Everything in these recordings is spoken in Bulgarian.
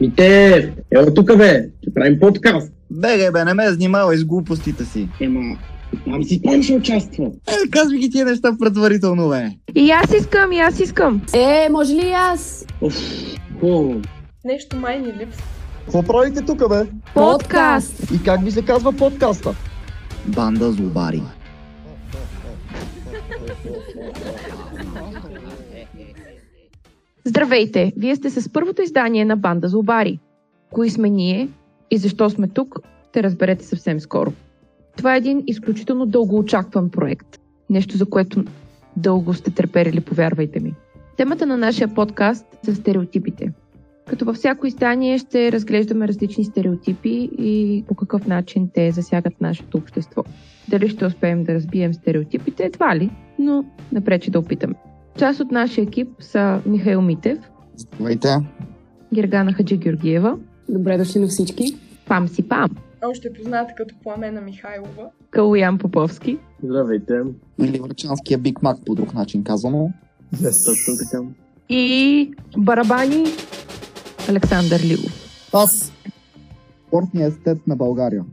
Мите, ела тук бе, ще правим подкаст. Беге, бе, не ме занимавай с глупостите си. Ема, там си там ще участва. Е, казвай ги тия неща предварително, бе. И аз искам, и аз искам. Е, може ли и аз? Оф, хубаво. Нещо май ни липсва. Какво правите тук, бе? Подкаст! И как ви се казва подкаста? Банда злобари. Здравейте! Вие сте с първото издание на Банда Злобари. Кои сме ние и защо сме тук, ще разберете съвсем скоро. Това е един изключително дълго очакван проект. Нещо, за което дълго сте търперили, повярвайте ми. Темата на нашия подкаст са стереотипите. Като във всяко издание ще разглеждаме различни стереотипи и по какъв начин те засягат нашето общество. Дали ще успеем да разбием стереотипите, едва ли, но напрече да опитаме. Част от нашия екип са Михаил Митев, Здравейте. Гергана Хаджи Георгиева, Добре дошли на всички. Пам си Пам, Още позната като Пламена Михайлова. Калуян Поповски, Здравейте. Или врачанския Биг Мак по друг начин казано. Точно така. и барабани Александър Лилов. Аз. Спортният естет на България.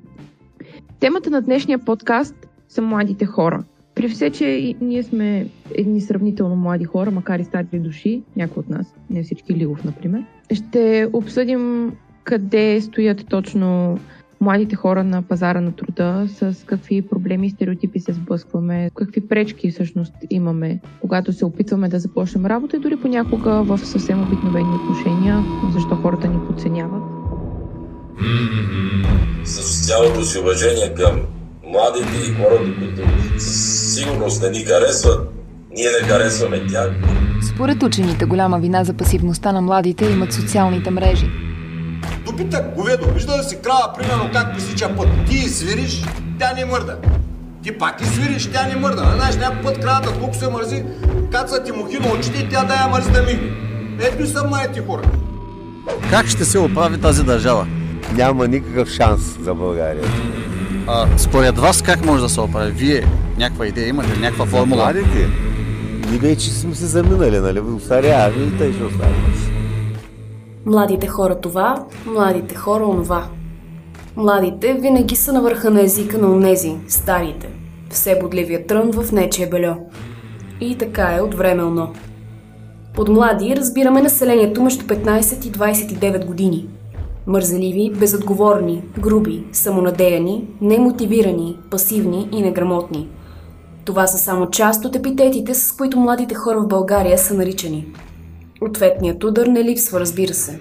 Темата на днешния подкаст са младите хора. При все, че ние сме едни сравнително млади хора, макар и стари души, някои от нас, не всички Лилов, например, ще обсъдим къде стоят точно младите хора на пазара на труда, с какви проблеми и стереотипи се сблъскваме, какви пречки всъщност имаме, когато се опитваме да започнем работа и дори понякога в съвсем обикновени отношения, защо хората ни подценяват. с цялото си уважение към младите и хората, които със сигурност не ни харесват, ние не харесваме тях. Според учените, голяма вина за пасивността на младите имат социалните мрежи. Допитък говедо, вижда да си крава, примерно как пресича път. Ти свириш, тя не мърда. Ти пак и свириш, тя не мърда. Знаеш, някой път кравата колко се мързи, каца ти мухи на очите и тя да я мързи да мигне. Ето и са младите хора. Как ще се оправи тази държава? Няма никакъв шанс за България. А, според вас как може да се оправи? Вие някаква идея имате ли? Някаква формула? Младите? Ние вече сме се заминали, нали? Устаряваме и тъй ще оставим. Младите хора това, младите хора онова. Младите винаги са на върха на езика на онези, старите. Все бодливия трън в нечие бельо. И така е от време. Под млади разбираме населението между 15 и 29 години. Мързеливи, безотговорни, груби, самонадеяни, немотивирани, пасивни и неграмотни. Това са само част от епитетите, с които младите хора в България са наричани. Ответният удар не липсва, разбира се.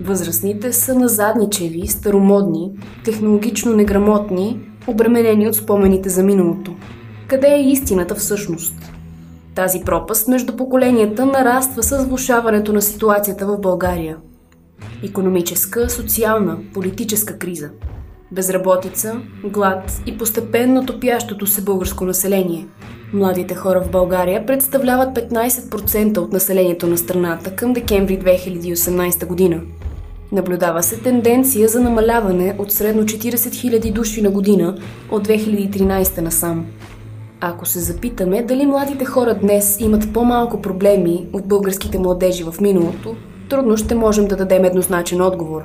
Възрастните са назадничеви, старомодни, технологично неграмотни, обременени от спомените за миналото. Къде е истината всъщност? Тази пропаст между поколенията нараства с влушаването на ситуацията в България. Економическа, социална, политическа криза. Безработица, глад и постепенно топящото се българско население. Младите хора в България представляват 15% от населението на страната към декември 2018 година. Наблюдава се тенденция за намаляване от средно 40 000 души на година от 2013 насам. Ако се запитаме дали младите хора днес имат по-малко проблеми от българските младежи в миналото, трудно ще можем да дадем еднозначен отговор.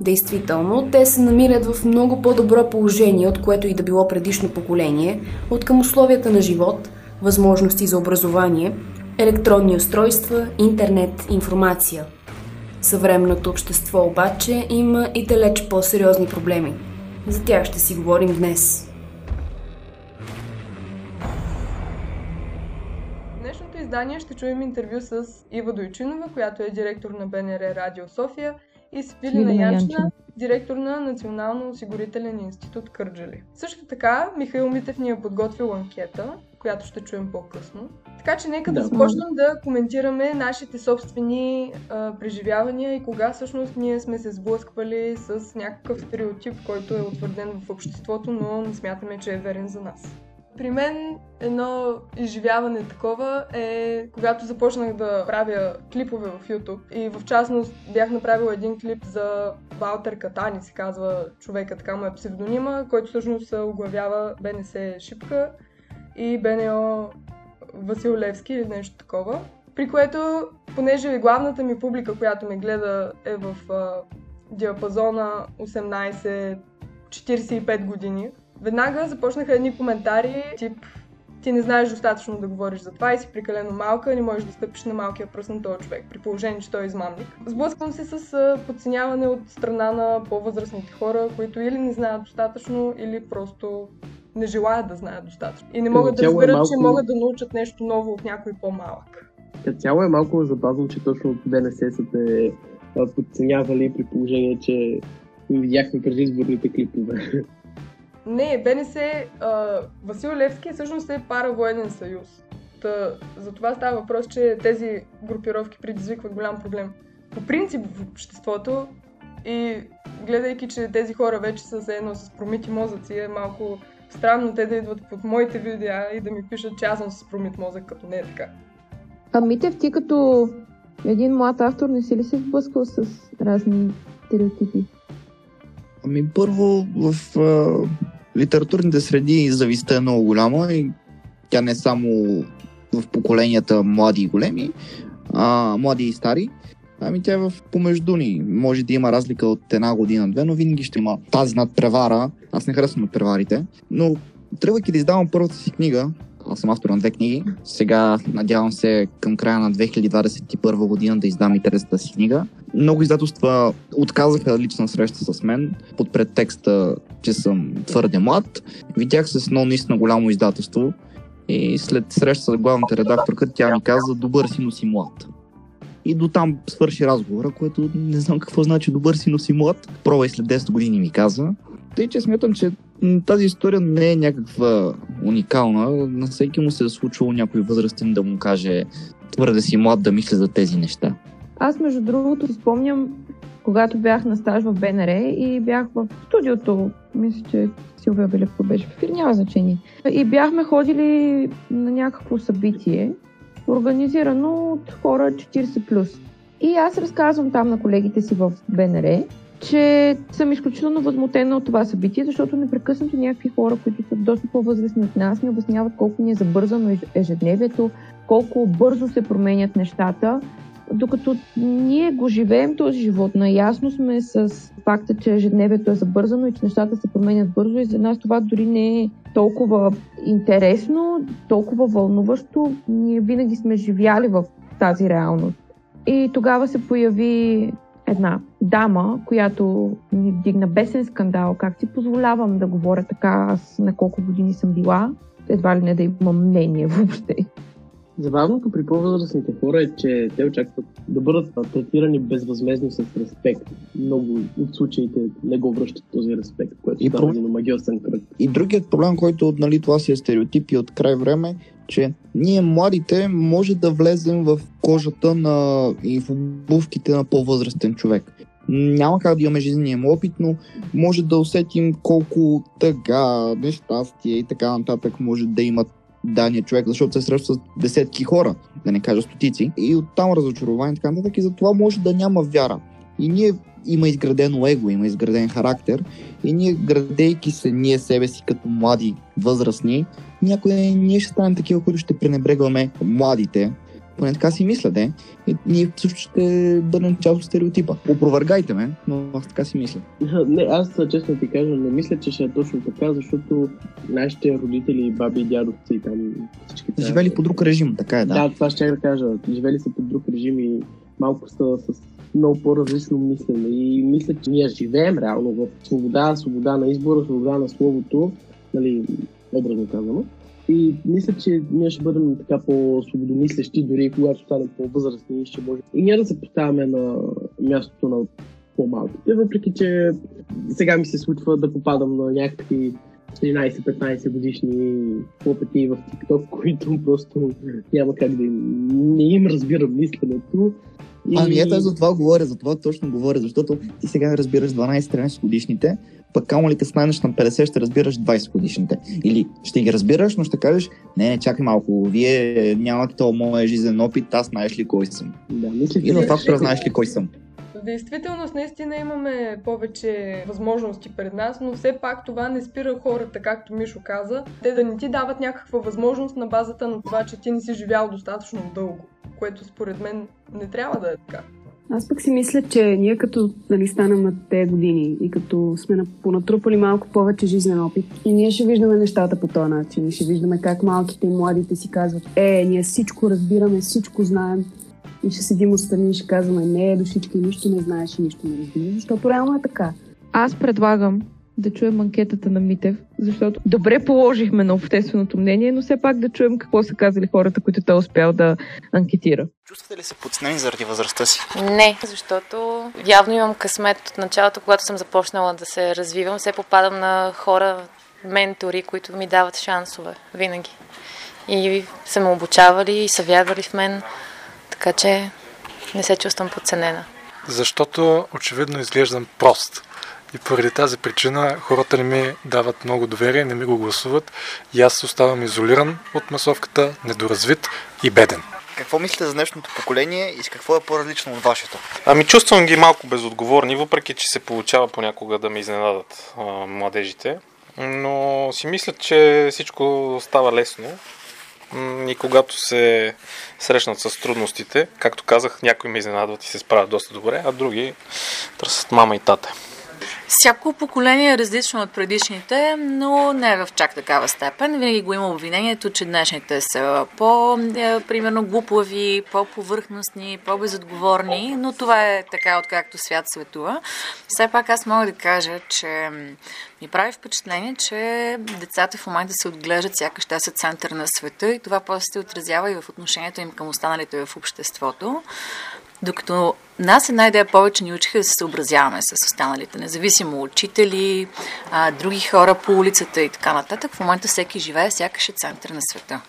Действително, те се намират в много по-добро положение, от което и да било предишно поколение, от към условията на живот, възможности за образование, електронни устройства, интернет, информация. Съвременното общество обаче има и далеч по-сериозни проблеми. За тях ще си говорим днес. Издание ще чуем интервю с Ива Дойчинова, която е директор на БНР Радио София и Свилина Янчина, Янчина. директор на Национално осигурителен институт Кърджали. Също така, Михаил Митев ни е подготвил анкета, която ще чуем по-късно. Така че нека да, Да. започнем да коментираме нашите собствени а, преживявания и кога всъщност ние сме се сблъсквали с някакъв стереотип, който е утвърден в обществото, но не смятаме, че е верен за нас. При мен едно изживяване такова е когато започнах да правя клипове в YouTube и в частност бях направила един клип за Валтер Катани, се казва човека, така му е псевдонима, който всъщност оглавява БНС Шипка и БНО Васил Левски или нещо такова. При което, понеже главната ми публика, която ме гледа е в диапазона 18-45 години, веднага започнаха едни коментари, тип ти не знаеш достатъчно да говориш за това и си прекалено малка, не можеш да стъпиш на малкия пръст на този човек, при положение, че той е измамник. Сблъсквам се с подценяване от страна на по-възрастните хора, които или не знаят достатъчно, или просто не желаят да знаят достатъчно. И не могат да е разберат, малко- че могат да научат нещо ново от някой по-малък. Като цяло е малко забавно, че точно от ДНС са те подценявали при положение, че видяхме през изборните клипове. Не, БНС, а, Васил Левски всъщност е паравоенен съюз. Та, за това става въпрос, че тези групировки предизвикват голям проблем. По принцип в обществото и гледайки, че тези хора вече са заедно с промити мозъци, е малко странно те да идват под моите видеа и да ми пишат, че аз съм с промит мозък, като не е така. А Митев, ти като един млад автор, не си ли се сблъскал с разни стереотипи? Ами първо в а, литературните среди зависта е много голяма и тя не е само в поколенията млади и големи, а, млади и стари, ами тя е в помежду ни. Може да има разлика от една година-две, но винаги ще има тази надпревара. Аз не харесвам надпреварите, но тръгвайки да издавам първата си книга, аз съм автор на две книги. Сега надявам се към края на 2021 година да издам интересната си книга. Много издателства отказаха лична среща с мен под претекста, че съм твърде млад. Видях се с едно наистина голямо издателство и след среща с главната редакторка тя ми каза добър си, но си млад. И до там свърши разговора, което не знам какво значи добър си, но си млад. Пробвай след 10 години ми каза. Тъй, че смятам, че тази история не е някаква уникална. На всеки му се е случвало някой възрастен да му каже твърде си млад да мисли за тези неща. Аз, между другото, си спомням, когато бях на стаж в БНР и бях в студиото, мисля, че Силвия Белевко беше в ефир, няма значение. И бяхме ходили на някакво събитие, организирано от хора 40+. И аз разказвам там на колегите си в БНР, че съм изключително възмутена от това събитие, защото непрекъснато някакви хора, които са доста по-възрастни от нас, ни обясняват колко ни е забързано еж- ежедневието, колко бързо се променят нещата, докато ние го живеем този живот. Наясно сме с факта, че ежедневието е забързано и че нещата се променят бързо и за нас това дори не е толкова интересно, толкова вълнуващо. Ние винаги сме живяли в тази реалност. И тогава се появи една дама, която ни дигна бесен скандал. Как си позволявам да говоря така, аз на колко години съм била, едва ли не да имам мнение въобще. Забавното при по-възрастните хора е, че те очакват да бъдат третирани безвъзмезно с респект. Много от случаите не го връщат този респект, което И става един магиосен кръг. И другият проблем, който нали, това си е стереотип и от край време, че ние младите може да влезем в кожата на и в обувките на по-възрастен човек. Няма как да имаме жизнения му опит, но може да усетим колко тъга, нещастие и така нататък може да имат дания човек, защото се среща с десетки хора, да не кажа стотици, и оттам разочарование така нататък, и за това може да няма вяра. И ние има изградено его, има изграден характер, и ние, градейки се ние себе си като млади, възрастни, някои ние ще станем такива, които ще пренебрегваме младите. Поне така си мисля, де. И ние също ще бъдем част от стереотипа. Опровергайте ме, но аз така си мисля. Не, аз честно ти кажа, не мисля, че ще е точно така, защото нашите родители, баби и дядовци там всички. Живели по друг режим, така е, да. Да, това ще да кажа. Живели са под друг режим и малко са с много по-различно мислене. И мисля, че ние живеем реално в свобода, свобода на избора, свобода на словото, нали, образно казано. И мисля, че ние ще бъдем така по-свободомислещи, дори когато станем по-възрастни, ще може и ние да се поставяме на мястото на по-малките, въпреки че сега ми се случва да попадам на някакви 14-15 годишни хлопети в TikTok, които просто няма как да им, не им разбирам мисленето. И... Ами ето за това говоря, за това точно говоря, защото ти сега разбираш 12-13 годишните, пък камо ли като станеш на 50 ще разбираш 20 годишните. Или ще ги разбираш, но ще кажеш, не, не, чакай малко, вие нямате този моя жизнен опит, аз знаеш ли кой съм. Да, мисля, И на фактора знаеш ли кой съм. Действителност наистина имаме повече възможности пред нас, но все пак това не спира хората, както Мишо каза, те да не ти дават някаква възможност на базата на това, че ти не си живял достатъчно дълго, което според мен не трябва да е така. Аз пък си мисля, че ние като нали, станем на те години и като сме понатрупали малко повече жизнен опит и ние ще виждаме нещата по този начин. Ще виждаме как малките и младите си казват, е, ние всичко разбираме, всичко знаем. И ще седим отстрани и ще казваме, не, душички, нищо не знаеш и нищо не разбираш, защото реално е така. Аз предлагам да чуем анкетата на Митев, защото добре положихме на общественото мнение, но все пак да чуем какво са казали хората, които той е успял да анкетира. Чувствате ли се подценени заради възрастта си? Не, защото явно имам късмет от началото, когато съм започнала да се развивам. Все попадам на хора, ментори, които ми дават шансове винаги. И са ме обучавали и са вярвали в мен, така че не се чувствам подценена. Защото очевидно изглеждам прост и поради тази причина хората не ми дават много доверие, не ми го гласуват и аз оставам изолиран от масовката, недоразвит и беден. Какво мислите за днешното поколение и с какво е по-различно от вашето? Ами чувствам ги малко безотговорни, въпреки че се получава понякога да ме изненадат а, младежите. Но си мисля, че всичко става лесно. И когато се срещнат с трудностите, както казах, някои ме изненадват и се справят доста добре, а други търсят мама и тата. Всяко поколение е различно от предишните, но не е в чак такава степен. Винаги го има обвинението, че днешните са по-примерно глупави, по-повърхностни, по-безотговорни, но това е така, откакто свят светува. Все пак аз мога да кажа, че ми прави впечатление, че децата в момента се отглеждат сякаш те са център на света и това после се отразява и в отношението им към останалите в обществото. Докато нас една идея повече ни учиха да се съобразяваме с останалите, независимо учители, други хора по улицата и така нататък. В момента всеки живее, сякаш е център на света.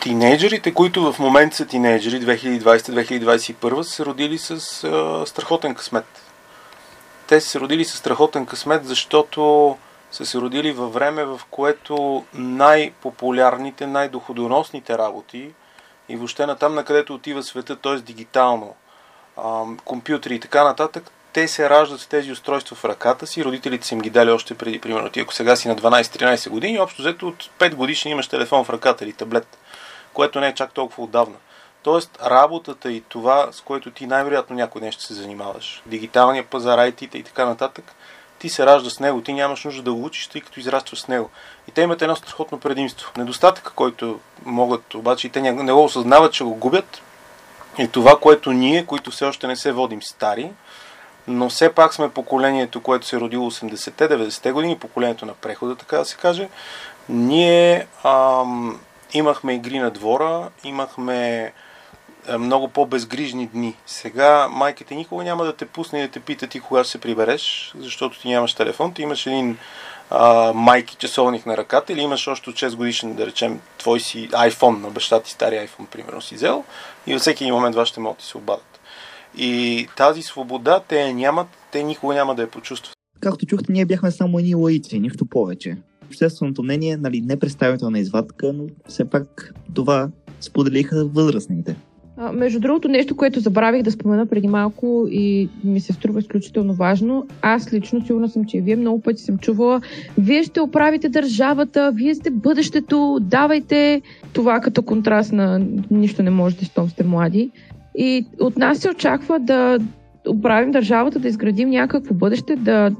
Тинейджерите, които в момента са тинейджери, 2020-2021, са се родили с а, страхотен късмет. Те са се родили с страхотен късмет, защото са се родили във време, в което най-популярните, най-доходоносните работи и въобще на там, на където отива света, т.е. дигитално, компютри и така нататък, те се раждат с тези устройства в ръката си, родителите са им ги дали още преди, примерно, ти ако сега си на 12-13 години, общо взето от 5 годишни имаш телефон в ръката или таблет, което не е чак толкова отдавна. Тоест, работата и това, с което ти най-вероятно някой ден ще се занимаваш, дигиталния пазар, IT и така нататък, ти се ражда с него, ти нямаш нужда да го учиш, тъй като израстваш с него. И те имат едно страхотно предимство. Недостатък, който могат, обаче и те не го осъзнават, че го губят, и това, което ние, които все още не се водим стари, но все пак сме поколението, което се е родило 80-те, 90-те години, поколението на прехода, така да се каже, ние ам, имахме игри на двора, имахме много по-безгрижни дни. Сега майката никога няма да те пусне и да те пита ти кога ще се прибереш, защото ти нямаш телефон, ти имаш един а, майки часовник на ръката или имаш още 6 годишен, да речем, твой си iPhone на баща ти, стари iPhone, примерно си взел и във всеки момент вашите могат да се обадят. И тази свобода те нямат, те никога няма да я почувстват. Както чухте, ние бяхме само едни лаици, нищо повече. Общественото мнение, нали, не представителна извадка, но все пак това споделиха възрастните. Между другото, нещо, което забравих да спомена преди малко и ми се струва изключително важно, аз лично сигурна съм, че вие много пъти съм чувала, вие ще оправите държавата, вие сте бъдещето, давайте това като контраст на нищо не можете, щом сте млади. И от нас се очаква да оправим държавата, да изградим някакво бъдеще, да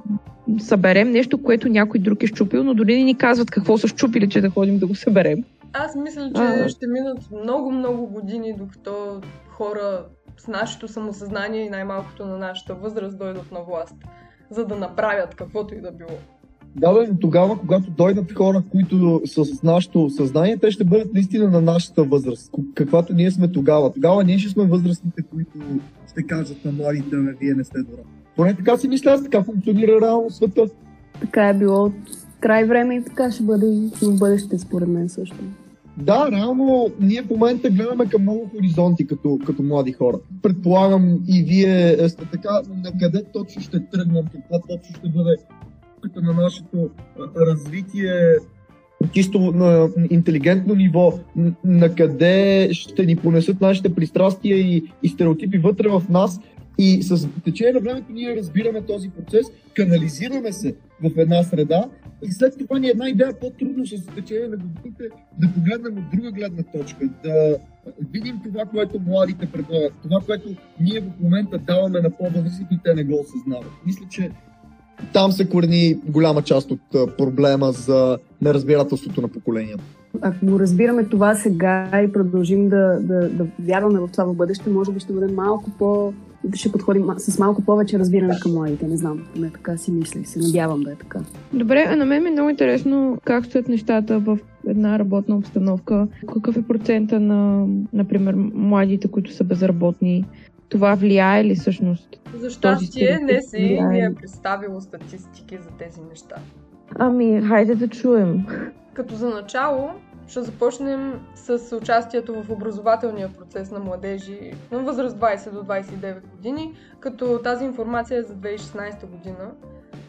съберем нещо, което някой друг е щупил, но дори не ни казват какво са щупили, че да ходим да го съберем. Аз мисля, че а... ще минат много-много години, докато хора с нашето самосъзнание и най-малкото на нашата възраст дойдат на власт, за да направят каквото и да било. Да, бе, но тогава, когато дойдат хора, които са с нашето съзнание, те ще бъдат наистина на нашата възраст, каквато ние сме тогава. Тогава ние ще сме възрастните, които ще кажат на младите, не, вие не сте добра. Поне така си мисля, така функционира реално света. Така е било от край време и така ще бъде и в бъдеще, според мен също. Да, реално ние в момента гледаме към много хоризонти като, като млади хора. Предполагам и вие сте така, на къде точно ще тръгнем, каква точно ще бъде на нашето развитие чисто на интелигентно ниво, на къде ще ни понесат нашите пристрастия и, и стереотипи вътре в нас И с течение на времето ние разбираме този процес, канализираме се в една среда и след това ни е една идея по-трудно с течение на годините да погледнем от друга гледна точка, да видим това, което младите предлагат, това, което ние в момента даваме на по-възрастните, те не го осъзнават. Мисля, че там се корени голяма част от проблема за неразбирателството на поколението. Ако го разбираме това сега и продължим да, да, да вярваме в това в бъдеще, може би ще бъдем малко по... ще подходим с малко повече разбиране към младите. Не знам, не така си мисля и се надявам да е така. Добре, а на мен ми е много интересно как стоят нещата в една работна обстановка. Какъв е процента на, например, младите, които са безработни? Това влияе ли всъщност? За щастие не си ми е представило статистики за тези неща. Ами, хайде да чуем. Като за начало, ще започнем с участието в образователния процес на младежи на възраст 20 до 29 години, като тази информация е за 2016 година,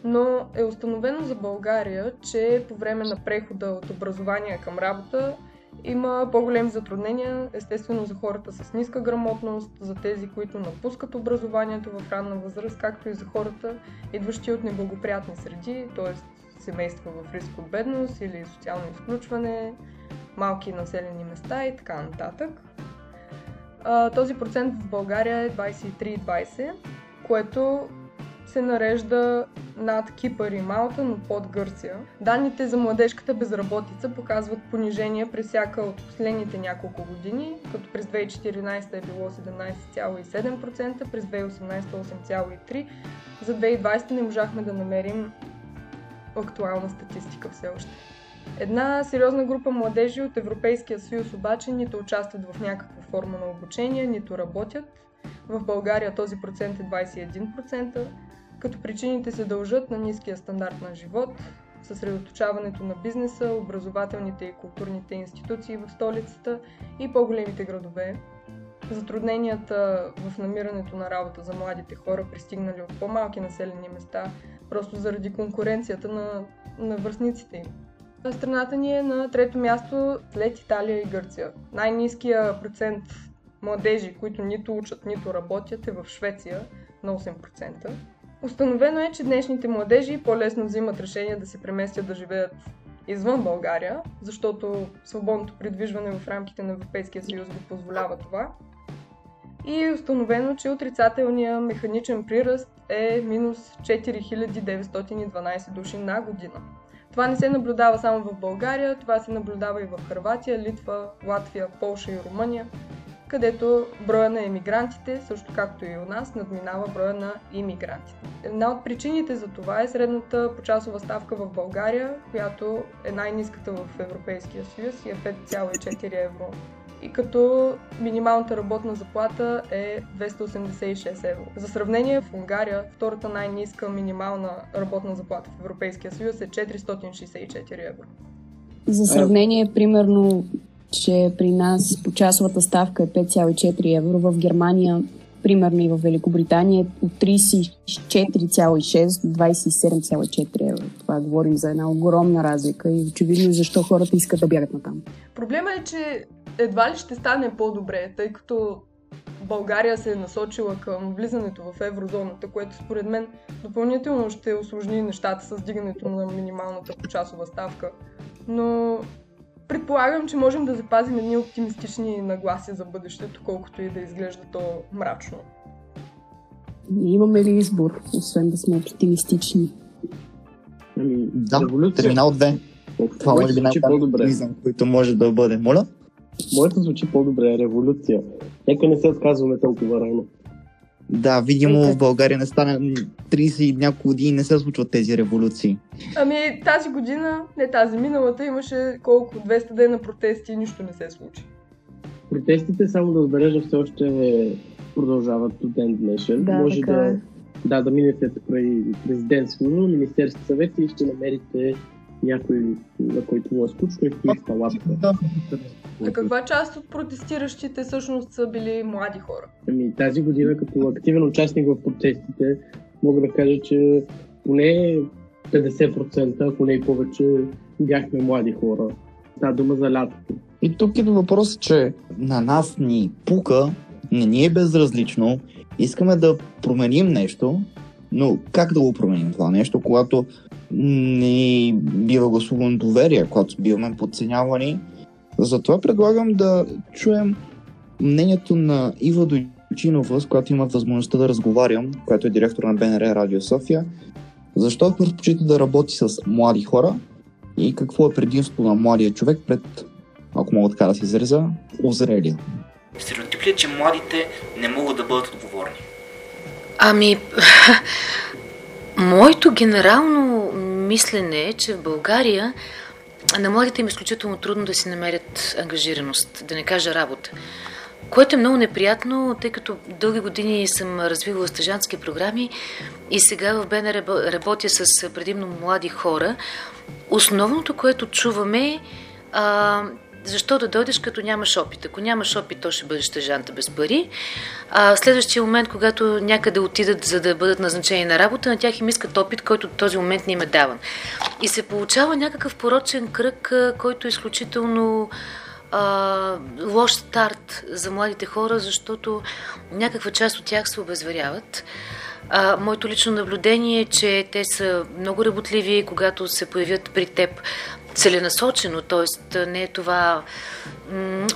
но е установено за България, че по време на прехода от образование към работа има по-големи затруднения, естествено за хората с ниска грамотност, за тези, които напускат образованието в ранна възраст, както и за хората, идващи от неблагоприятни среди, т.е. семейства в риск от бедност или социално изключване, малки населени места и така нататък. Този процент в България е 23,20, което се нарежда над Кипър и Малта, но под Гърция. Данните за младежката безработица показват понижение през всяка от последните няколко години, като през 2014 е било 17,7%, през 2018 8,3%. За 2020 не можахме да намерим актуална статистика все още. Една сериозна група младежи от Европейския съюз обаче нито участват в някаква форма на обучение, нито работят. В България този процент е 21%, като причините се дължат на ниския стандарт на живот, съсредоточаването на бизнеса, образователните и културните институции в столицата и по-големите градове, затрудненията в намирането на работа за младите хора, пристигнали от по-малки населени места, просто заради конкуренцията на, на връзниците им. Страната ни е на трето място след Италия и Гърция. Най-низкия процент младежи, които нито учат, нито работят е в Швеция на 8%. Установено е, че днешните младежи по-лесно взимат решение да се преместят да живеят извън България, защото свободното придвижване в рамките на Европейския съюз го позволява това. И е установено, че отрицателният механичен приръст е минус 4912 души на година. Това не се наблюдава само в България, това се наблюдава и в Харватия, Литва, Латвия, Полша и Румъния където броя на емигрантите, също както и у нас, надминава броя на иммигрантите. Една от причините за това е средната почасова ставка в България, която е най-низката в Европейския съюз и е 5,4 евро. И като минималната работна заплата е 286 евро. За сравнение в Унгария втората най-низка минимална работна заплата в Европейския съюз е 464 евро. За сравнение, примерно че при нас почасовата ставка е 5,4 евро. В Германия, примерно и в Великобритания, е от 34,6 до 27,4 евро. Това говорим за една огромна разлика и очевидно защо хората искат да бягат на там. Проблема е, че едва ли ще стане по-добре, тъй като България се е насочила към влизането в еврозоната, което според мен допълнително ще осложни нещата с дигането на минималната почасова ставка. Но предполагам, че можем да запазим едни оптимистични нагласи за бъдещето, колкото и да изглежда то мрачно. Имаме ли избор, освен да сме оптимистични? Ами, да, терминал 2. Това може би най-добре, който може да бъде. Моля? Може да звучи по-добре. Революция. Нека не се отказваме толкова рано. Да, видимо в България не стане 30 и няколко години не се случват тези революции. Ами тази година, не тази, миналата имаше колко 200 дена протести и нищо не се случи. Протестите, само да отбележа, все още продължават до ден днешен. Да, Може така да, е. да, да минете край президентство, Министерски съвет и ще намерите някой, на който му е скучно и стои с палатка. А каква част от протестиращите всъщност са били млади хора? Ами, тази година, като активен участник в протестите, мога да кажа, че поне 50%, ако не и повече, бяхме млади хора. Става дума за лятото. И тук идва въпрос, че на нас ни пука не ни е безразлично, искаме да променим нещо, но как да го променим това нещо, когато не бива гласувано доверие, когато биваме подценявани. Затова предлагам да чуем мнението на Ива Дойчинова, с която имах възможността да разговарям, която е директор на БНР Радио София, защо предпочита да работи с млади хора и какво е предимството на младия човек пред, ако мога така да се изреза, озрелия. Стереотип е, че младите не могат да бъдат отговорни? Ами, моето генерално мислене е, че в България на младите им е изключително трудно да си намерят ангажираност, да не кажа работа. Което е много неприятно, тъй като дълги години съм развивала стъжански програми и сега в БН работя с предимно млади хора. Основното, което чуваме, защо да дойдеш, като нямаш опит? Ако нямаш опит, то ще бъдеш стъжанта без пари. А, следващия момент, когато някъде отидат, за да бъдат назначени на работа, на тях им искат опит, който в този момент не им е даван. И се получава някакъв порочен кръг, който е изключително а, лош старт за младите хора, защото някаква част от тях се обезверяват. А, моето лично наблюдение е, че те са много работливи, когато се появят при теб целенасочено, т.е. не е това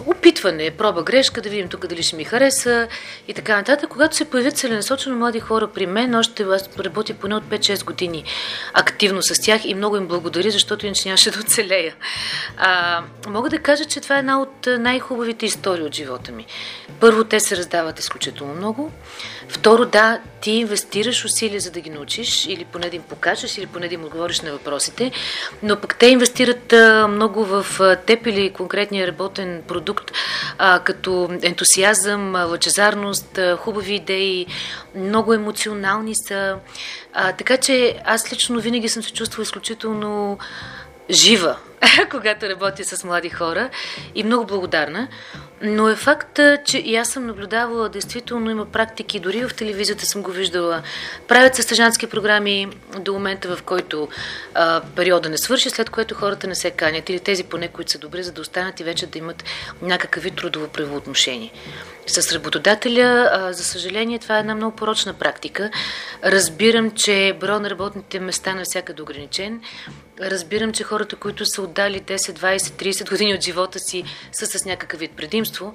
опитване, проба грешка, да видим тук дали ще ми хареса и така нататък. Когато се появят целенасочено млади хора при мен, още аз работя поне от 5-6 години активно с тях и много им благодаря, защото иначе нямаше да оцелея. А, мога да кажа, че това е една от най-хубавите истории от живота ми. Първо, те се раздават изключително много. Второ, да, ти инвестираш усилия за да ги научиш или поне да им покажеш, или поне да им отговориш на въпросите, но пък те инвестират много в теб или конкретния работен продукт, а, като ентусиазъм, лъчезарност, хубави идеи, много емоционални са. А, така че аз лично винаги съм се чувствала изключително жива, когато работя с млади хора и много благодарна. Но е факт, че и аз съм наблюдавала, действително има практики, дори в телевизията съм го виждала. Правят се стъжански програми до момента, в който а, периода не свърши, след което хората не се канят, или тези поне, които са добри, за да останат и вече да имат някакъв вид трудово правоотношение. С работодателя, за съжаление, това е една много порочна практика. Разбирам, че броя на работните места навсякъде ограничен. Разбирам, че хората, които са отдали 10, 20, 30 години от живота си, са с някакъв вид предимство,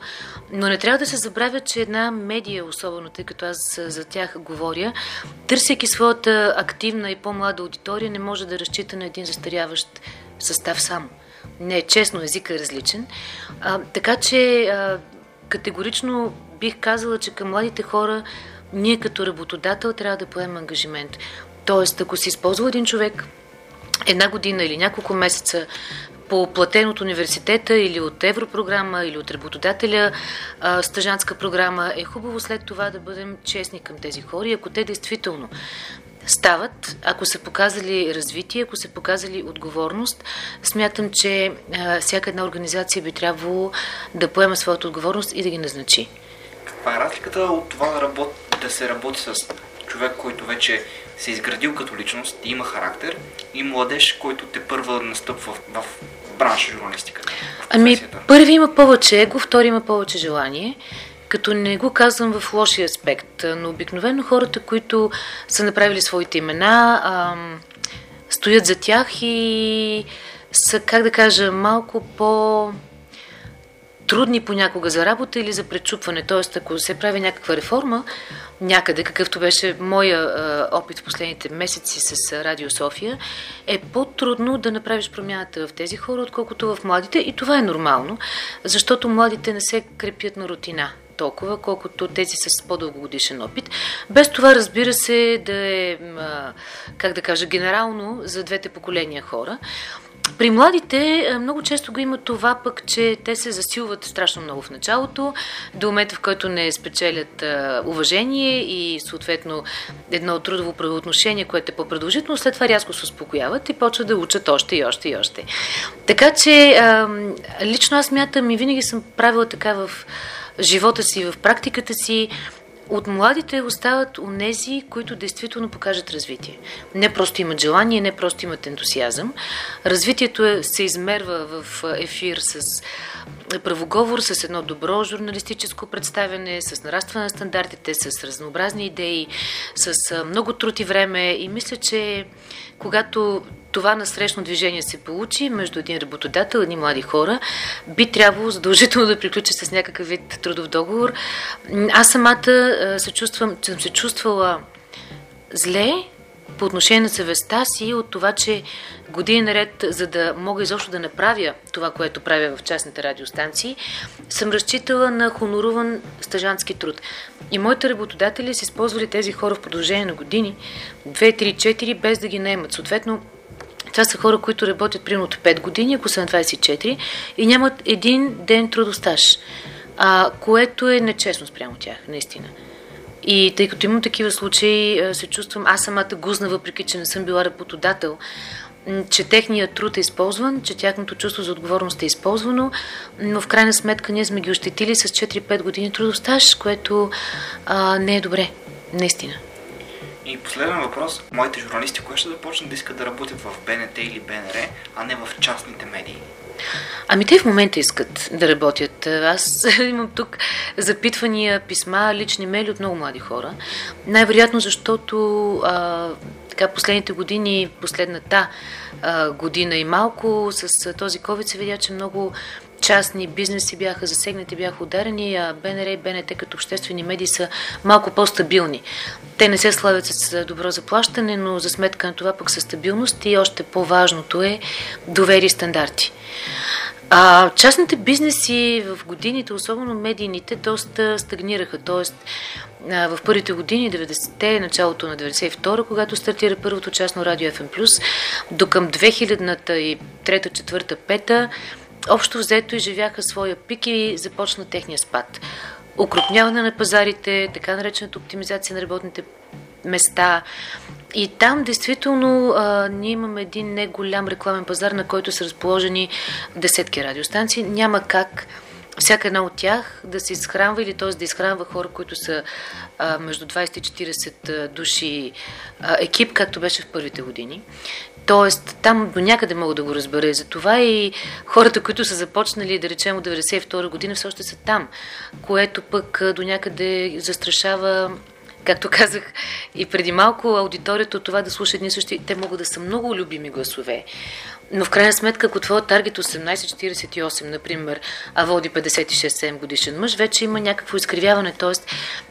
но не трябва да се забравя, че една медия, особено тъй като аз за тях говоря, търсейки своята активна и по-млада аудитория, не може да разчита на един застаряващ състав само. Не е честно, езика е различен. А, така че а, категорично бих казала, че към младите хора ние като работодател трябва да поемем ангажимент. Тоест, ако си използва един човек една година или няколко месеца по платен от университета или от европрограма или от работодателя стъжанска програма, е хубаво след това да бъдем честни към тези хора и ако те действително стават, ако са показали развитие, ако са показали отговорност, смятам, че а, всяка една организация би трябвало да поема своята отговорност и да ги назначи. Каква е разликата от това да, работ... да се работи с човек, който вече се е изградил като личност, има характер и младеж, който те първа настъпва в, в бранша журналистика? Ами, първи има повече его, втори има повече желание като не го казвам в лошия аспект, но обикновено хората, които са направили своите имена, ам, стоят за тях и са, как да кажа, малко по трудни понякога за работа или за пречупване. Тоест, ако се прави някаква реформа, някъде, какъвто беше моя а, опит в последните месеци с Радио София, е по-трудно да направиш промяната в тези хора, отколкото в младите. И това е нормално, защото младите не се крепят на рутина толкова, колкото тези с по-дългогодишен опит. Без това, разбира се, да е, как да кажа, генерално за двете поколения хора. При младите много често го има това пък, че те се засилват страшно много в началото, до момента в който не спечелят уважение и съответно едно трудово правоотношение, което е по-продължително, след това рязко се успокояват и почват да учат още и още и още. Така че лично аз мятам и винаги съм правила така в живота си, в практиката си, от младите остават онези, които действително покажат развитие. Не просто имат желание, не просто имат ентусиазъм. Развитието е, се измерва в ефир с правоговор, с едно добро журналистическо представяне, с нарастване на стандартите, с разнообразни идеи, с много труд и време. И мисля, че когато това насрещно движение се получи между един работодател и едни млади хора, би трябвало задължително да приключи с някакъв вид трудов договор. Аз самата се чувствам, че съм се чувствала зле по отношение на съвестта си от това, че години наред, за да мога изобщо да направя това, което правя в частните радиостанции, съм разчитала на хоноруван стажански труд. И моите работодатели са използвали тези хора в продължение на години, 2, 3, 4, без да ги наемат. Съответно, това са хора, които работят примерно от 5 години, ако са на 24, и нямат един ден трудостаж, а, което е нечестно спрямо тях, наистина. И тъй като имам такива случаи, се чувствам аз самата гузна, въпреки че не съм била работодател, че техният труд е използван, че тяхното чувство за отговорност е използвано, но в крайна сметка ние сме ги ощетили с 4-5 години трудостаж, което а, не е добре, наистина. И последен въпрос. Моите журналисти, кога ще започнат да искат да работят в БНТ или БНР, а не в частните медии? Ами те в момента искат да работят. Аз имам тук запитвания, писма, лични мейли от много млади хора. Най-вероятно, защото а, така последните години, последната а, година и малко с този COVID се видя, че много частни бизнеси бяха засегнати, бяха ударени, а БНР и БНТ като обществени медии са малко по-стабилни. Те не се славят с добро заплащане, но за сметка на това пък са стабилност и още по-важното е доверие и стандарти. А, частните бизнеси в годините, особено медийните, доста стагнираха. Тоест, в първите години, 90-те, началото на 92-та, когато стартира първото частно радио FM+, до към 2000-та и 3-та, 4-та, 5-та, общо взето изживяха своя пик и започна техния спад. Укрупняване на пазарите, така наречената оптимизация на работните места. И там действително а, ние имаме един неголям рекламен пазар, на който са разположени десетки радиостанции. Няма как всяка една от тях да се изхранва или т.е. да изхранва хора, които са а, между 20 и 40 души а, екип, както беше в първите години. Тоест, там до някъде мога да го разбера. И затова и хората, които са започнали, да речем, от 92 година, все още са там, което пък до някъде застрашава както казах и преди малко, аудиторията от това да слуша едни същи, те могат да са много любими гласове. Но в крайна сметка, ако твоят таргет 18-48, например, а води 56-7 годишен мъж, вече има някакво изкривяване. Т.е.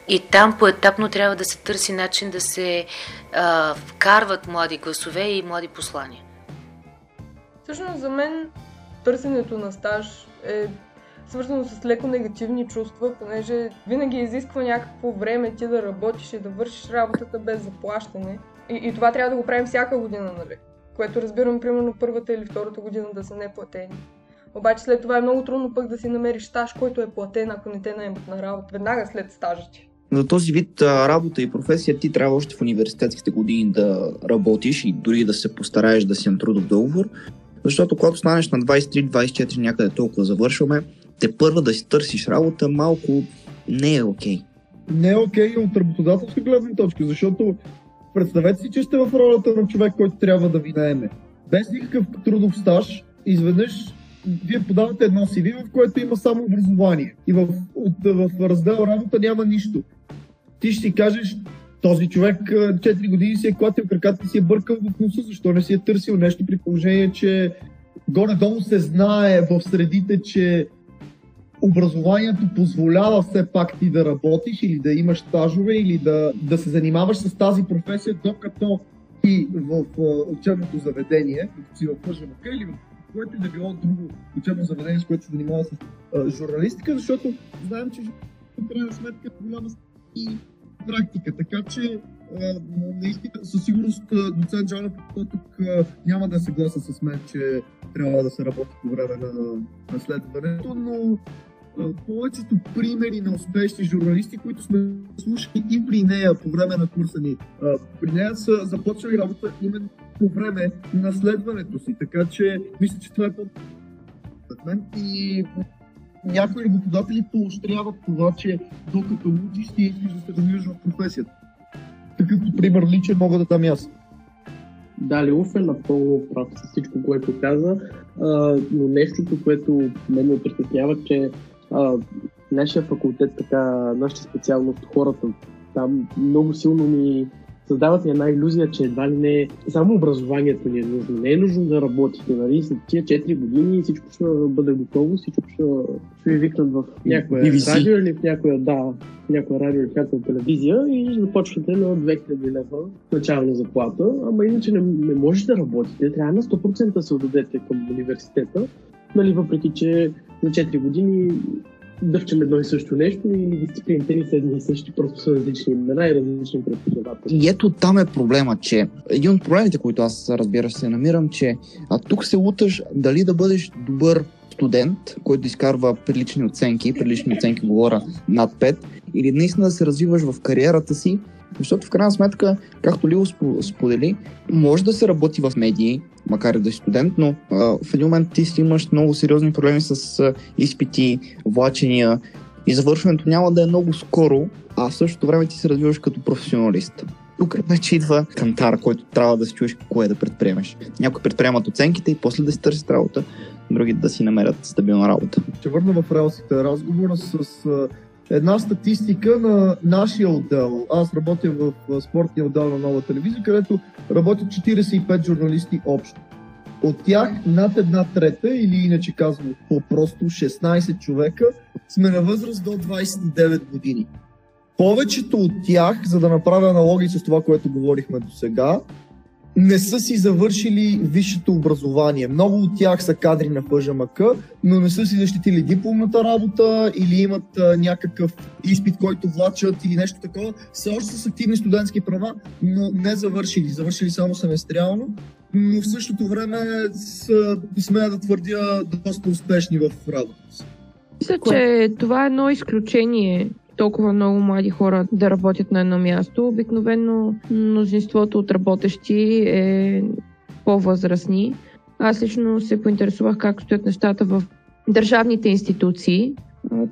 и там поетапно трябва да се търси начин да се а, вкарват млади гласове и млади послания. Всъщност за мен търсенето на стаж е свързано с леко негативни чувства, понеже винаги изисква някакво време ти да работиш и да вършиш работата без заплащане. И, и това трябва да го правим всяка година, нали? Което разбирам, примерно първата или втората година да са неплатени. Обаче след това е много трудно пък да си намериш стаж, който е платен, ако не те наемат на работа, веднага след стажа ти. За този вид работа и професия ти трябва още в университетските години да работиш и дори да се постараеш да си на трудов договор, защото когато станеш на 23-24 някъде толкова завършваме, те първа да си търсиш работа малко не е окей. Okay. Не е окей okay от работодателска гледна точка, защото представете си, че сте в ролята на човек, който трябва да ви наеме. Без никакъв трудов стаж, изведнъж вие подавате едно CV, в което има само образование. И в, от, в раздел работа няма нищо. Ти ще си кажеш, този човек 4 години си е клатил краката си е бъркал в носа, защо не си е търсил нещо при положение, че горе-долу се знае в средите, че образованието позволява все пак ти да работиш или да имаш стажове или да, да се занимаваш с тази професия, докато и в учебното заведение, като си в ПЖМК или в което и да било друго учебно заведение, с което се занимава с журналистика, защото знаем, че в крайна сметка е голяма и практика. Така че а, наистина със сигурност доцент Джанов тук няма да е съгласен с мен, че трябва да се работи по време на, на следването, но повечето примери на успешни журналисти, които сме слушали и при нея по време на курса ни. При нея са започнали работа именно по време на следването си, така че мисля, че това е по мен и някои работодатели поощряват това, че докато учиш, ти искаш да се развиваш в професията. Такъвто пример личен мога да дам аз. Да, Лилов е напълно прав с всичко, което каза, а, но нещото, което мен ме притеснява, че а, нашия факултет, така, нашата специалност, хората там много силно ни създават ни една иллюзия, че едва ли не само образованието ни е нужно. Не е нужно да работите. Нали? След тия 4 години всичко ще бъде готово, всичко ще, ще ви викнат в някоя BBC. радио или в някоя, да, в някоя радио или в някоя телевизия и започвате на 2000 лева начална заплата. Ама иначе не, не можете да работите. Трябва на 100% да се отдадете към университета. Нали, въпреки, че за 4 години дъвчем едно и също нещо и дисциплините ни са едни и същи, просто са различни имена и различни преподаватели. И ето там е проблема, че един от проблемите, които аз разбира се намирам, че а тук се луташ дали да бъдеш добър студент, който изкарва прилични оценки, прилични оценки говоря над 5, или наистина да се развиваш в кариерата си, защото в крайна сметка, както спо- сподели, може да се работи в медии, макар и да си студент, но а, в един момент ти си имаш много сериозни проблеми с а, изпити, влачения и завършването няма да е много скоро, а в същото време ти се развиваш като професионалист. Тук вече идва кантар, който трябва да си чуеш кое да предприемеш. Някои предприемат оценките и после да си търсят работа, други да си намерят стабилна работа. Ще върна в релсите разговора с една статистика на нашия отдел. Аз работя в спортния отдел на нова телевизия, където работят 45 журналисти общо. От тях над една трета, или иначе казвам по-просто 16 човека, сме на възраст до 29 години. Повечето от тях, за да направя аналогии с това, което говорихме до сега, не са си завършили висшето образование. Много от тях са кадри на ПЖМК, но не са си защитили дипломната работа или имат а, някакъв изпит, който влачат или нещо такова. Все още са активни студентски права, но не завършили. Завършили само семестриално, но в същото време са, смея да твърдя, доста успешни в работата си. Мисля, че това е едно изключение толкова много млади хора да работят на едно място. Обикновено мнозинството от работещи е по-възрастни. Аз лично се поинтересувах как стоят нещата в държавните институции.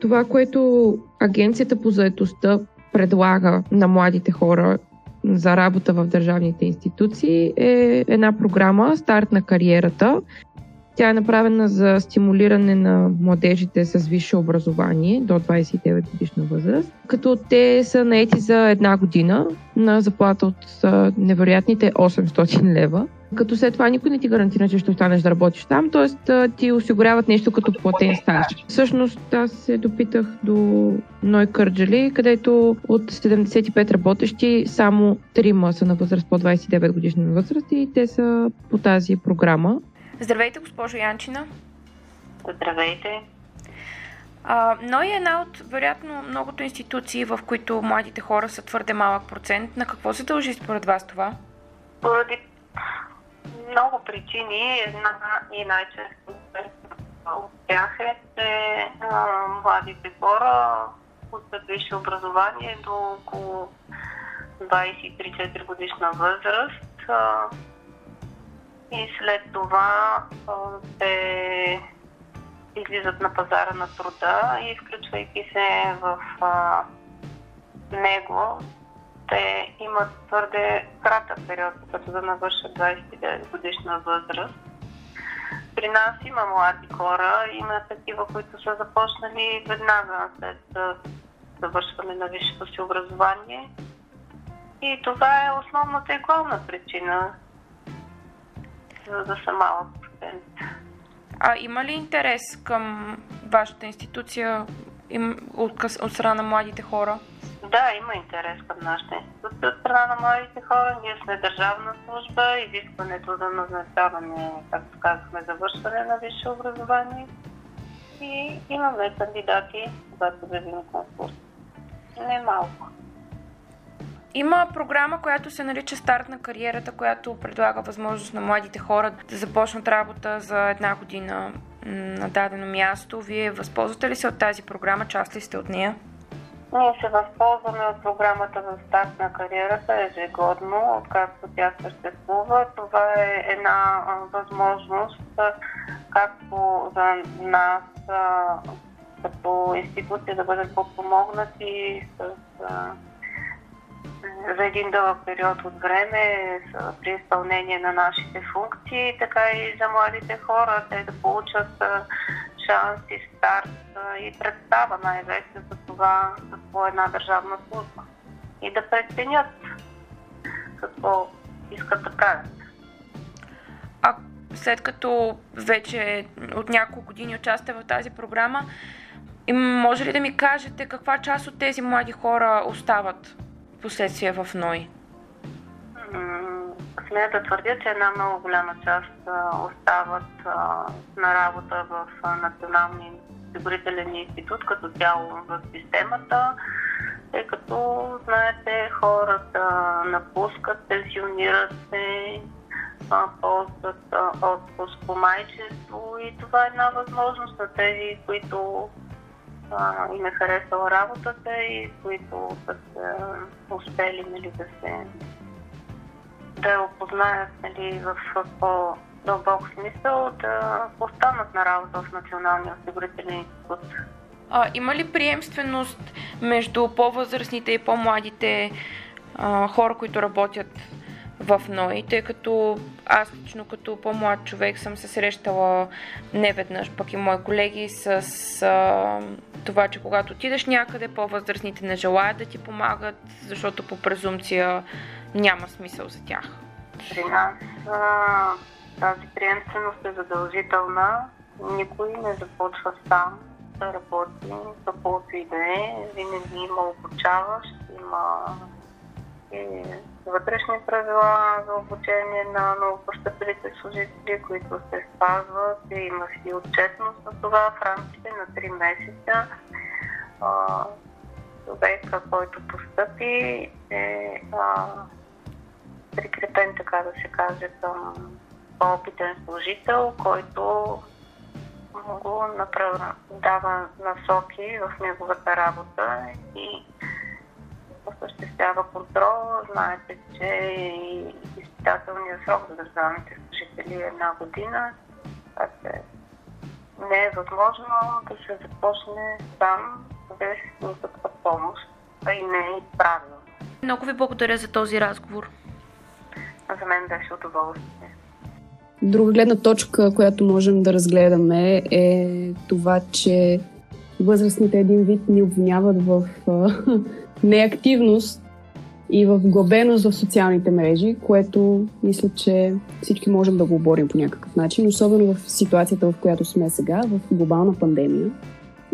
Това, което Агенцията по заедостта предлага на младите хора за работа в държавните институции е една програма Старт на кариерата. Тя е направена за стимулиране на младежите с висше образование до 29 годишна възраст, като те са наети за една година на заплата от невероятните 800 лева. Като след това никой не ти гарантира, че ще останеш да работиш там, т.е. ти осигуряват нещо като платен стаж. Всъщност аз се допитах до Ной Кърджали, където от 75 работещи само 3 са на възраст по 29 годишна възраст и те са по тази програма. Здравейте, госпожо Янчина. Здравейте. А, НОИ е една от, вероятно, многото институции, в които младите хора са твърде малък процент. На какво се дължи според вас това? Поради много причини, една и най-често от тях е, че а, младите хора от висше образование до около 23-4 годишна възраст а, и след това те излизат на пазара на труда и включвайки се в а, него, те имат твърде кратък период, като да навършат 29 годишна възраст. При нас има млади хора, има такива, които са започнали веднага след завършване на висшето си образование. И това е основната и главна причина, за да са малък процент. А има ли интерес към вашата институция от, от страна на младите хора? Да, има интерес към нашата институция от страна на младите хора. Ние сме държавна служба, изискването за назначаване, както казахме, завършване на висше образование. И имаме кандидати, когато обявим конкурс. Не малко. Има програма, която се нарича Старт на кариерата, която предлага възможност на младите хора да започнат работа за една година на дадено място. Вие възползвате ли се от тази програма? Част ли сте от нея? Ние се възползваме от програмата за старт на кариерата ежегодно, откакто тя съществува. Това е една възможност както за нас, като институция да бъдат подпомогнати с, за един дълъг период от време при изпълнение на нашите функции, така и за младите хора, те да получат шанс и старт и представа най-вече за това какво е една държавна служба и да преценят какво искат да правят. А след като вече от няколко години участвате в тази програма, може ли да ми кажете каква част от тези млади хора остават последствия в НОИ? Смея да твърдя, че една много голяма част остават на работа в Националния осигурителен институт като цяло в системата, тъй като, знаете, хората напускат, пенсионират се, ползват отпуск по майчество и това е една възможност на тези, които а, им е харесала работата и които са успели нали, да се да я опознаят нали, в, по-дълбок смисъл, да останат на работа в Националния осигурителен институт. А, има ли приемственост между по-възрастните и по-младите а, хора, които работят в НОИ, тъй като аз лично като по-млад човек съм се срещала неведнъж, пък и мои колеги с а, това, че когато отидеш някъде, по-възрастните не желаят да ти помагат, защото по презумпция няма смисъл за тях. При нас а, тази приемственост е задължителна. Никой не започва сам да работи, каквото и да е. Винаги има обучаващ, има и вътрешни правила за обучение на новопостъпилите служители, които се спазват и има си отчетност на това в рамките на 3 месеца. човека, който постъпи е а, прикрепен, така да се каже, към по-опитен служител, който го направя, дава насоки в неговата работа и осъществява контрол. Знаете, че и изпитателният срок за държавните служители е една година. Не е възможно да се започне сам без никаква помощ, а и не е правилно. Много ви благодаря за този разговор. За мен беше удоволствие. Друга гледна точка, която можем да разгледаме е това, че възрастните един вид ни обвиняват в неактивност и в глобеност в социалните мрежи, което мисля, че всички можем да го оборим по някакъв начин, особено в ситуацията, в която сме сега, в глобална пандемия.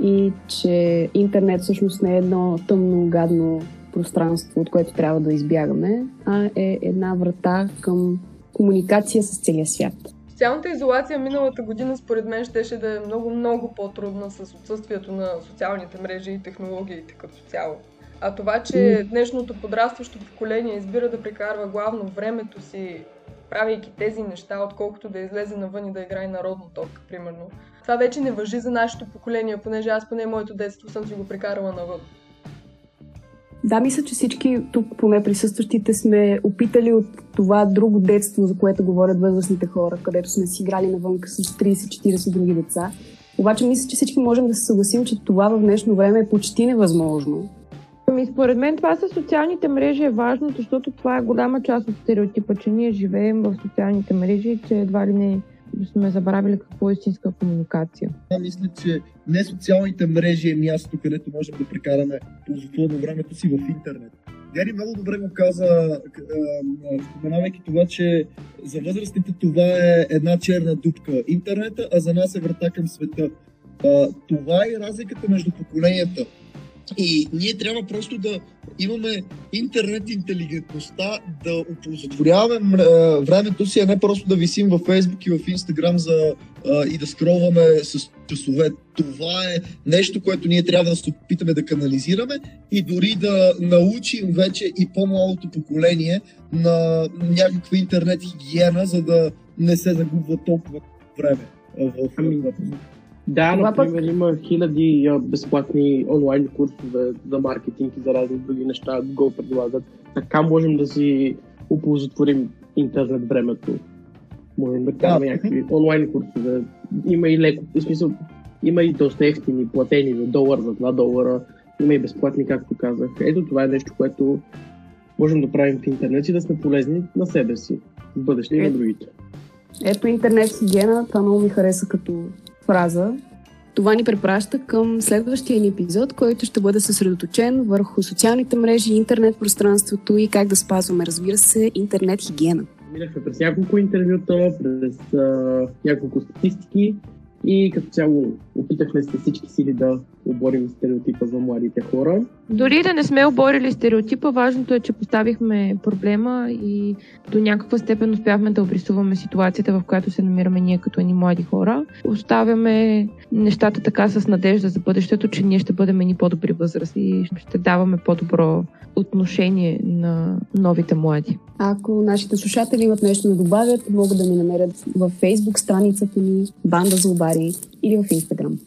И че интернет всъщност не е едно тъмно, гадно пространство, от което трябва да избягаме, а е една врата към комуникация с целия свят. Социалната изолация миналата година според мен щеше да е много-много по-трудна с отсъствието на социалните мрежи и технологиите като цяло. А това, че днешното подрастващо поколение избира да прекарва главно времето си, правейки тези неща, отколкото да излезе навън и да играе народно ток, примерно. Това вече не въжи за нашето поколение, понеже аз поне моето детство съм си го прекарала навън. Да, мисля, че всички тук, поне присъстващите, сме опитали от това друго детство, за което говорят възрастните хора, където сме си играли навън с 30-40 други деца. Обаче мисля, че всички можем да се съгласим, че това в днешно време е почти невъзможно. Ами, според мен това са социалните мрежи е важно, защото това е голяма част от стереотипа, че ние живеем в социалните мрежи че едва ли не сме забравили какво е истинска комуникация. Аз мисля, че не социалните мрежи е място, където можем да прекараме ползотворно времето си в интернет. Гери много добре го каза, споменавайки това, че за възрастните това е една черна дупка интернета, а за нас е врата към света. Това е разликата между поколенията. И ние трябва просто да имаме интернет интелигентността, да оползотворяваме времето си, а не просто да висим във Facebook и в Instagram за, а, и да скролваме с часове. Това е нещо, което ние трябва да се опитаме да канализираме и дори да научим вече и по-малото поколение на някаква интернет хигиена, за да не се загубва толкова време в, в, в да, Това например, пък... има хиляди безплатни онлайн курсове за маркетинг и за разни други неща, го предлагат. Така можем да си оползотворим интернет времето. Можем да караме да. някакви онлайн курсове. Има и леко, в смисъл, Има и доста ефтини, платени за долар, за 2 долара. Има и безплатни, както казах. Ето това е нещо, което можем да правим в интернет и да сме полезни на себе си, в бъдеще и на другите. Ето интернет хигиена, това много ми хареса като фраза. Това ни препраща към следващия ни епизод, който ще бъде съсредоточен върху социалните мрежи, интернет пространството и как да спазваме, разбира се, интернет хигиена. Минахме през няколко интервюта, през а, няколко статистики и като цяло опитахме се всички сили да оборим стереотипа за младите хора. Дори да не сме оборили стереотипа, важното е, че поставихме проблема и до някаква степен успяхме да обрисуваме ситуацията, в която се намираме ние като ни млади хора. Оставяме нещата така с надежда за бъдещето, че ние ще бъдем ни по-добри възрасти и ще даваме по-добро отношение на новите млади. Ако нашите слушатели имат нещо да добавят, могат да ни намерят в Facebook страницата ни Банда за обари или в Instagram.